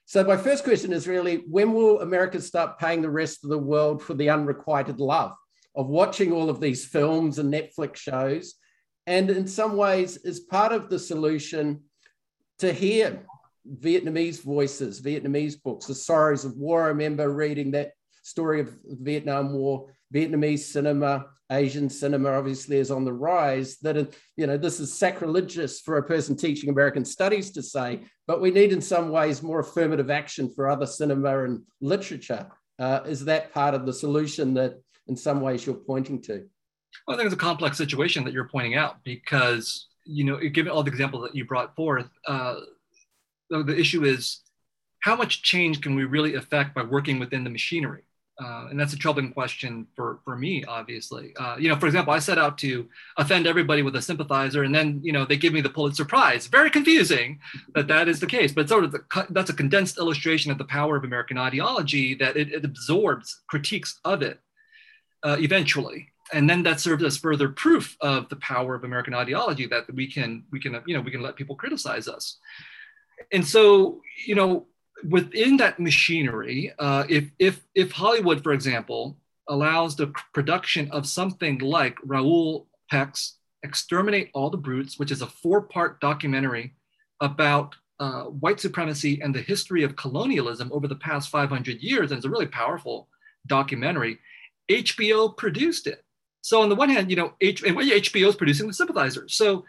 A: So, my first question is really when will America start paying the rest of the world for the unrequited love of watching all of these films and Netflix shows? And in some ways, is part of the solution to hear Vietnamese voices, Vietnamese books, The Sorrows of War. I remember reading that story of the Vietnam War, Vietnamese cinema, Asian cinema obviously is on the rise. That you know this is sacrilegious for a person teaching American studies to say, but we need in some ways more affirmative action for other cinema and literature. Uh, is that part of the solution that in some ways you're pointing to?
B: Well, I think it's a complex situation that you're pointing out because you know, given all the examples that you brought forth, uh, the issue is how much change can we really affect by working within the machinery? Uh, and that's a troubling question for, for me, obviously. Uh, you know, for example, I set out to offend everybody with a sympathizer, and then you know they give me the Pulitzer Prize. Very confusing that that is the case, but sort of the, that's a condensed illustration of the power of American ideology that it, it absorbs critiques of it uh, eventually, and then that serves as further proof of the power of American ideology that we can we can you know we can let people criticize us. And so you know within that machinery, uh, if, if, if Hollywood, for example, allows the production of something like Raoul Peck's Exterminate All the Brutes, which is a four part documentary about uh, white supremacy and the history of colonialism over the past 500 years, and it's a really powerful documentary, HBO produced it. So on the one hand, you know, H- HBO is producing The Sympathizer. So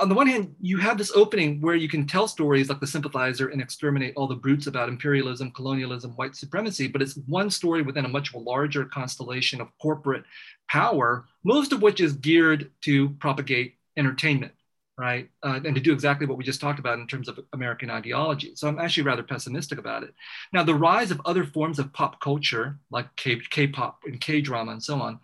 B: on the one hand, you have this opening where you can tell stories like The Sympathizer and exterminate all the brutes about imperialism, colonialism, white supremacy, but it's one story within a much larger constellation of corporate power, most of which is geared to propagate entertainment, right? Uh, and to do exactly what we just talked about in terms of American ideology. So I'm actually rather pessimistic about it. Now, the rise of other forms of pop culture, like K- K-pop and K-drama and so on,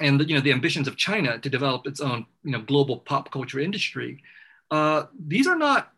B: and you know the ambitions of China to develop its own you know global pop culture industry, uh, these are not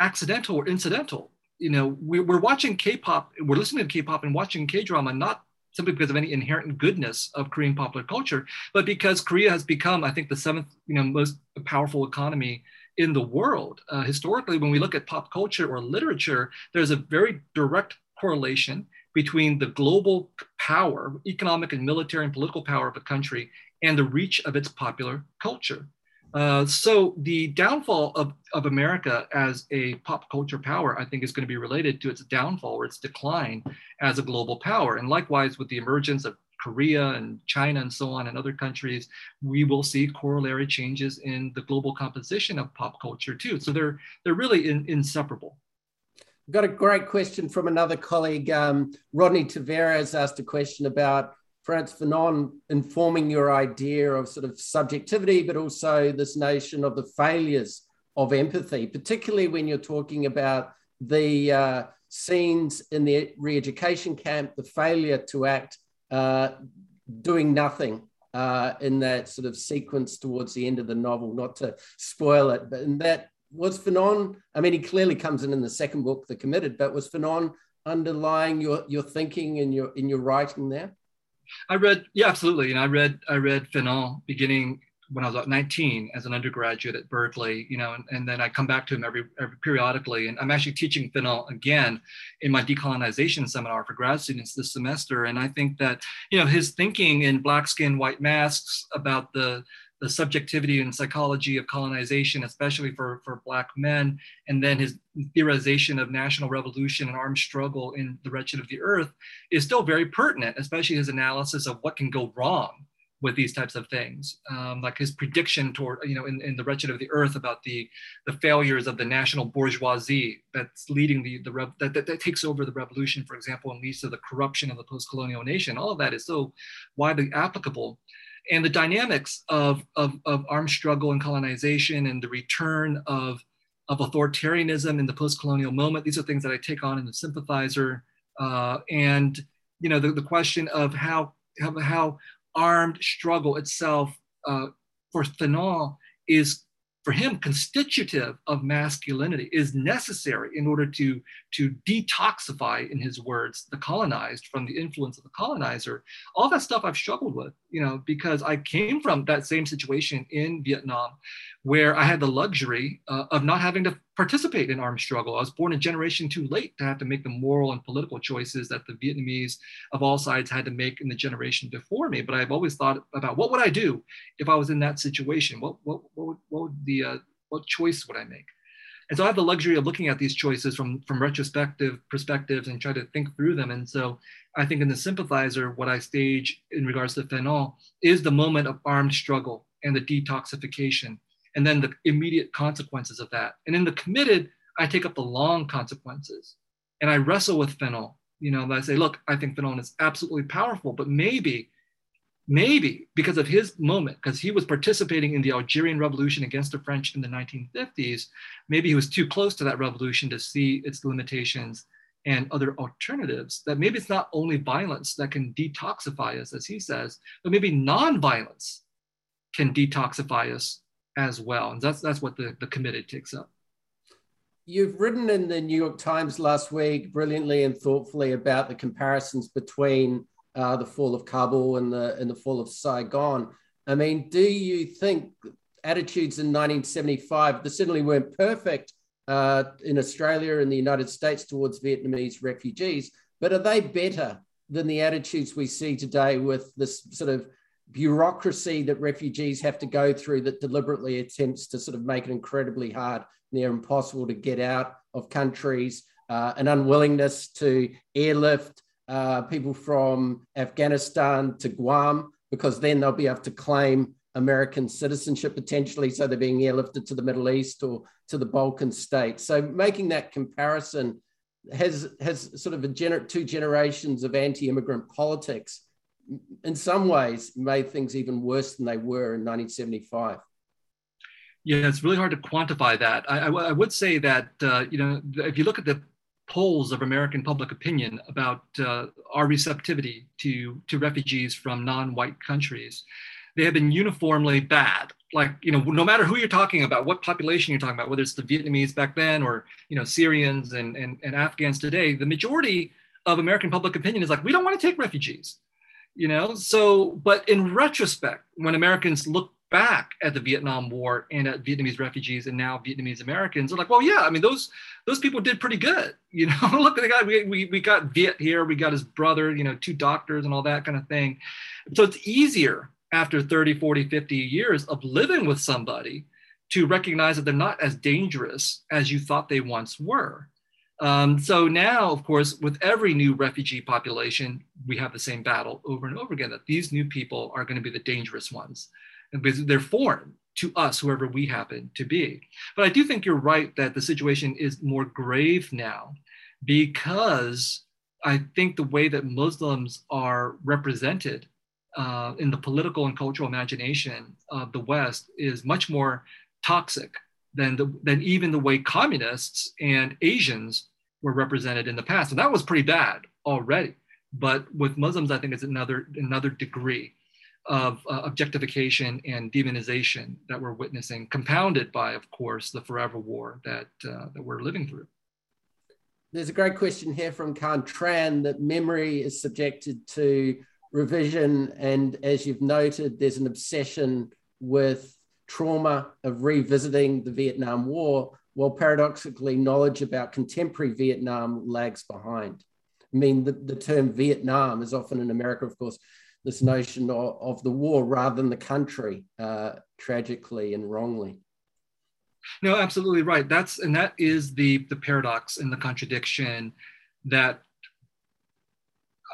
B: accidental or incidental. You know, we're, we're watching K-pop, we're listening to K-pop and watching K-drama not simply because of any inherent goodness of Korean popular culture, but because Korea has become, I think, the seventh you know most powerful economy in the world. Uh, historically, when we look at pop culture or literature, there's a very direct correlation between the global power, economic and military and political power of a country, and the reach of its popular culture. Uh, so the downfall of, of America as a pop culture power, I think, is going to be related to its downfall or its decline as a global power. And likewise, with the emergence of Korea and China and so on and other countries, we will see corollary changes in the global composition of pop culture too. So they're they're really in, inseparable.
A: I've got a great question from another colleague. Um, Rodney Tavares asked a question about Frantz Fanon informing your idea of sort of subjectivity, but also this notion of the failures of empathy, particularly when you're talking about the uh, scenes in the re-education camp, the failure to act, uh, doing nothing uh, in that sort of sequence towards the end of the novel, not to spoil it, but in that was Fanon, I mean, he clearly comes in in the second book, The Committed, but was Fanon underlying your, your thinking and your, in your writing there?
B: I read, yeah, absolutely. And I read, I read Fanon beginning when I was about 19 as an undergraduate at Berkeley, you know, and, and then I come back to him every, every periodically. And I'm actually teaching Fanon again in my decolonization seminar for grad students this semester. And I think that, you know, his thinking in Black Skin, White Masks about the the subjectivity and psychology of colonization, especially for, for Black men, and then his theorization of national revolution and armed struggle in The Wretched of the Earth is still very pertinent, especially his analysis of what can go wrong with these types of things, um, like his prediction toward, you know, in, in The Wretched of the Earth about the, the failures of the national bourgeoisie that's leading the, the rev- that, that, that takes over the revolution, for example, and leads to the corruption of the post-colonial nation. All of that is so widely applicable. And the dynamics of, of, of armed struggle and colonization and the return of, of authoritarianism in the post-colonial moment, these are things that I take on in the sympathizer. Uh, and, you know, the, the question of how, how, how armed struggle itself uh, for Fanon is for him constitutive of masculinity is necessary in order to to detoxify in his words the colonized from the influence of the colonizer all that stuff i've struggled with you know because i came from that same situation in vietnam where I had the luxury uh, of not having to participate in armed struggle. I was born a generation too late to have to make the moral and political choices that the Vietnamese of all sides had to make in the generation before me. But I've always thought about what would I do if I was in that situation? What what what would, what would the uh, what choice would I make? And so I have the luxury of looking at these choices from from retrospective perspectives and try to think through them. And so I think in the sympathizer, what I stage in regards to Fanon is the moment of armed struggle and the detoxification and then the immediate consequences of that. And in the committed, I take up the long consequences and I wrestle with Fanon. You know, I say, look, I think Fanon is absolutely powerful, but maybe, maybe because of his moment, because he was participating in the Algerian Revolution against the French in the 1950s, maybe he was too close to that revolution to see its limitations and other alternatives. That maybe it's not only violence that can detoxify us, as he says, but maybe non-violence can detoxify us as well. And that's that's what the, the committed takes up.
A: You've written in the New York Times last week brilliantly and thoughtfully about the comparisons between uh, the fall of Kabul and the and the fall of Saigon. I mean, do you think attitudes in 1975 they certainly weren't perfect uh, in Australia and the United States towards Vietnamese refugees, but are they better than the attitudes we see today with this sort of bureaucracy that refugees have to go through that deliberately attempts to sort of make it incredibly hard, near impossible to get out of countries, uh, an unwillingness to airlift uh, people from Afghanistan to Guam, because then they'll be able to claim American citizenship potentially. So they're being airlifted to the Middle East or to the Balkan states. So making that comparison has, has sort of a gener- two generations of anti immigrant politics in some ways made things even worse than they were in 1975.
B: Yeah, it's really hard to quantify that. I would say that uh, you know if you look at the polls of American public opinion about uh, our receptivity to to refugees from non-white countries, they have been uniformly bad. Like you know, no matter who you're talking about, what population you're talking about, whether it's the Vietnamese back then or you know Syrians and and, and Afghans today, the majority of American public opinion is like we don't want to take refugees you know so but in retrospect when americans look back at the vietnam war and at vietnamese refugees and now vietnamese americans are like well yeah i mean those those people did pretty good <laughs> you know? Look at the guy we, we, we got viet here we got his brother you know two doctors and all that kind of thing. So it's easier after 30 40 50 years of living with somebody to recognize that they're not as dangerous as you thought they once were. Um, so now, of course, with every new refugee population, we have the same battle over and over again that these new people are going to be the dangerous ones because they're foreign to us, whoever we happen to be. But I do think you're right that the situation is more grave now because I think the way that Muslims are represented uh, in the political and cultural imagination of the West is much more toxic than, the, than even the way communists and Asians were represented in the past. And that was pretty bad already. But with Muslims, I think it's another, another degree of uh, objectification and demonization that we're witnessing, compounded by, of course, the forever war that, uh, that we're living through.
A: There's a great question here from Khan Tran that memory is subjected to revision. And as you've noted, there's an obsession with trauma of revisiting the Vietnam War, while paradoxically, knowledge about contemporary Vietnam lags behind. I mean, the, the term Vietnam is often in America, of course, this notion of, of the war rather than the country, uh, tragically and wrongly.
B: No, absolutely right. That's and that is the the paradox and the contradiction that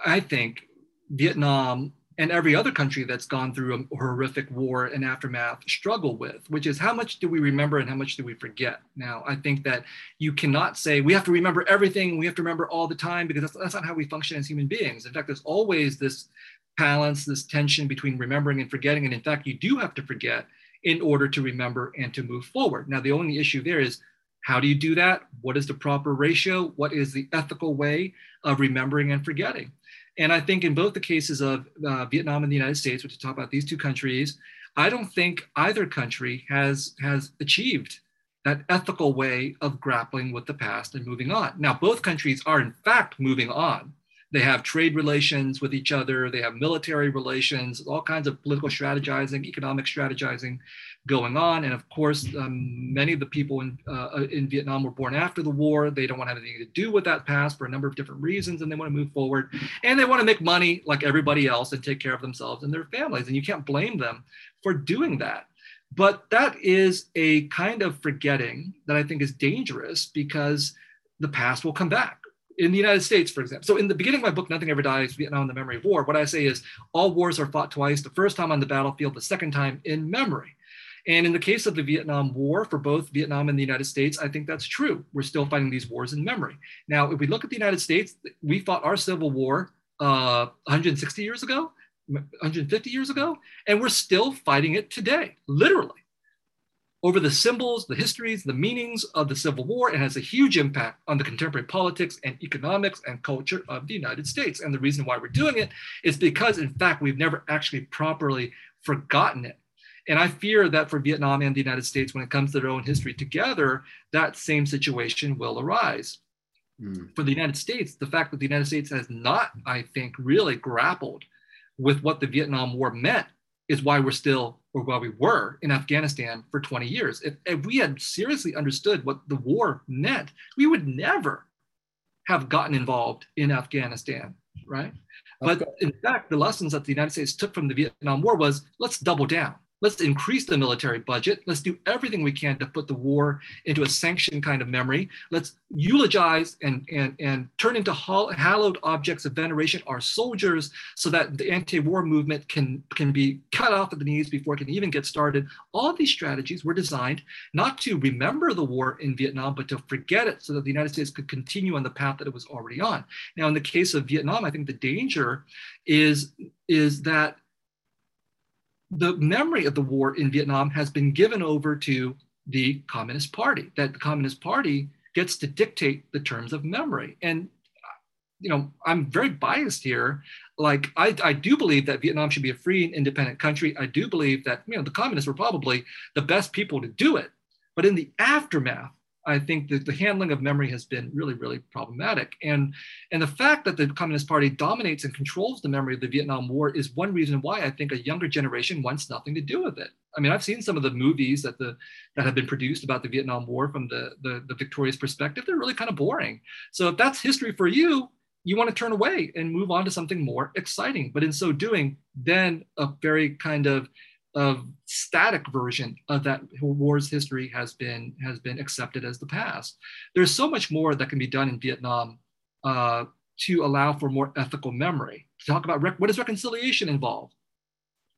B: I think Vietnam and every other country that's gone through a horrific war and aftermath struggle with, which is how much do we remember and how much do we forget? Now, I think that you cannot say we have to remember everything, we have to remember all the time, because that's, that's not how we function as human beings. In fact, there's always this balance, this tension between remembering and forgetting. And in fact, you do have to forget in order to remember and to move forward. Now, the only issue there is how do you do that? What is the proper ratio? What is the ethical way of remembering and forgetting? And I think in both the cases of uh, Vietnam and the United States, which we talk about these two countries, I don't think either country has has achieved that ethical way of grappling with the past and moving on. Now, both countries are in fact moving on. They have trade relations with each other. They have military relations, all kinds of political strategizing, economic strategizing going on. And of course, um, many of the people in, uh, in Vietnam were born after the war. They don't want to have anything to do with that past for a number of different reasons, and they want to move forward. And they want to make money like everybody else and take care of themselves and their families. And you can't blame them for doing that. But that is a kind of forgetting that I think is dangerous because the past will come back in the United States, for example. So in the beginning of my book, Nothing Ever Dies, Vietnam, and the Memory of War, what I say is all wars are fought twice, the first time on the battlefield, the second time in memory. And in the case of the Vietnam War, for both Vietnam and the United States, I think that's true. We're still fighting these wars in memory. Now, if we look at the United States, we fought our Civil War uh, 160 years ago, 150 years ago, and we're still fighting it today, literally over the symbols, the histories, the meanings of the Civil War, and has a huge impact on the contemporary politics and economics and culture of the United States. And the reason why we're doing it is because, in fact, we've never actually properly forgotten it. And I fear that for Vietnam and the United States, when it comes to their own history together, that same situation will arise. Mm. For the United States, the fact that the United States has not, I think, really grappled with what the Vietnam War meant is why we're still or why we were in Afghanistan for 20 years. If, if we had seriously understood what the war meant, we would never have gotten involved in Afghanistan, right? But in fact, the lessons that the United States took from the Vietnam War was let's double down let's increase the military budget. Let's do everything we can to put the war into a sanctioned kind of memory. Let's eulogize and, and, and turn into hallowed objects of veneration our soldiers so that the anti-war movement can, can be cut off at the knees before it can even get started. All these strategies were designed not to remember the war in Vietnam, but to forget it so that the United States could continue on the path that it was already on. Now, in the case of Vietnam, I think the danger is, is that the memory of the war in Vietnam has been given over to the Communist Party, that the Communist Party gets to dictate the terms of memory. And, you know, I'm very biased here. Like, I, I do believe that Vietnam should be a free and independent country. I do believe that, you know, the communists were probably the best people to do it. But in the aftermath I think that the handling of memory has been really, really problematic. And, and the fact that the Communist Party dominates and controls the memory of the Vietnam War is one reason why I think a younger generation wants nothing to do with it. I mean, I've seen some of the movies that the that have been produced about the Vietnam War from the, the, the victorious perspective. They're really kind of boring. So if that's history for you, you want to turn away and move on to something more exciting. But in so doing, then a very kind of of static version of that war's history has been has been accepted as the past. There's so much more that can be done in Vietnam uh, to allow for more ethical memory. To talk about what does reconciliation involve?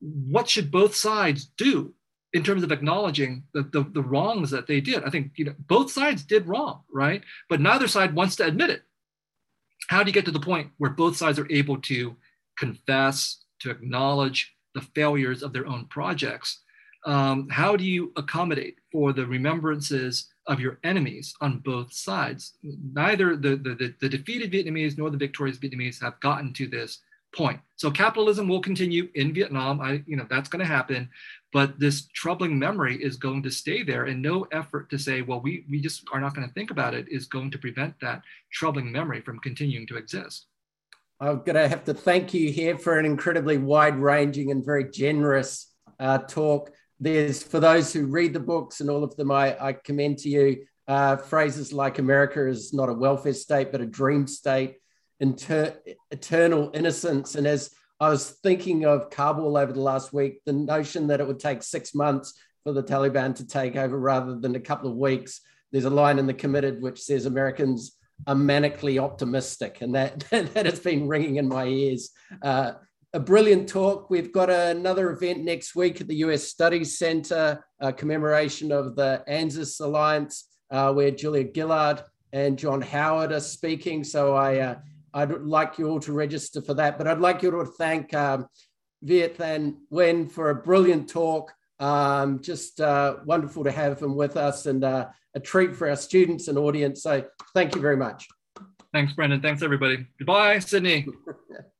B: What should both sides do in terms of acknowledging the, the, the wrongs that they did? I think you know both sides did wrong, right? But neither side wants to admit it. How do you get to the point where both sides are able to confess, to acknowledge, the failures of their own projects. Um, how do you accommodate for the remembrances of your enemies on both sides? Neither the, the, the, defeated Vietnamese nor the victorious Vietnamese have gotten to this point. So capitalism will continue in Vietnam. I, you know, that's going to happen, but this troubling memory is going to stay there, and no effort to say, well, we we just are not going to think about it is going to prevent that troubling memory from continuing to exist.
A: I'm going to have to thank you here for an incredibly wide ranging and very generous uh, talk. There's, for those who read the books and all of them, I, I commend to you uh, phrases like America is not a welfare state, but a dream state, inter- eternal innocence. And as I was thinking of Kabul over the last week, the notion that it would take six months for the Taliban to take over rather than a couple of weeks. There's a line in the committed which says Americans are manically optimistic, and <laughs> that that has been ringing in my ears uh, a brilliant talk. We've got another event next week at the US Studies Center, a commemoration of the ANZUS Alliance, uh, where Julia Gillard and John Howard are speaking. So I, uh, I'd like you all to register for that. But I'd like you to thank um, Viet Thanh Nguyen for a brilliant talk. Um, just uh, wonderful to have him with us and uh, a treat for our students and audience. So thank you very much.
B: Thanks, Brendan. Thanks, everybody. Goodbye, Sydney. <laughs>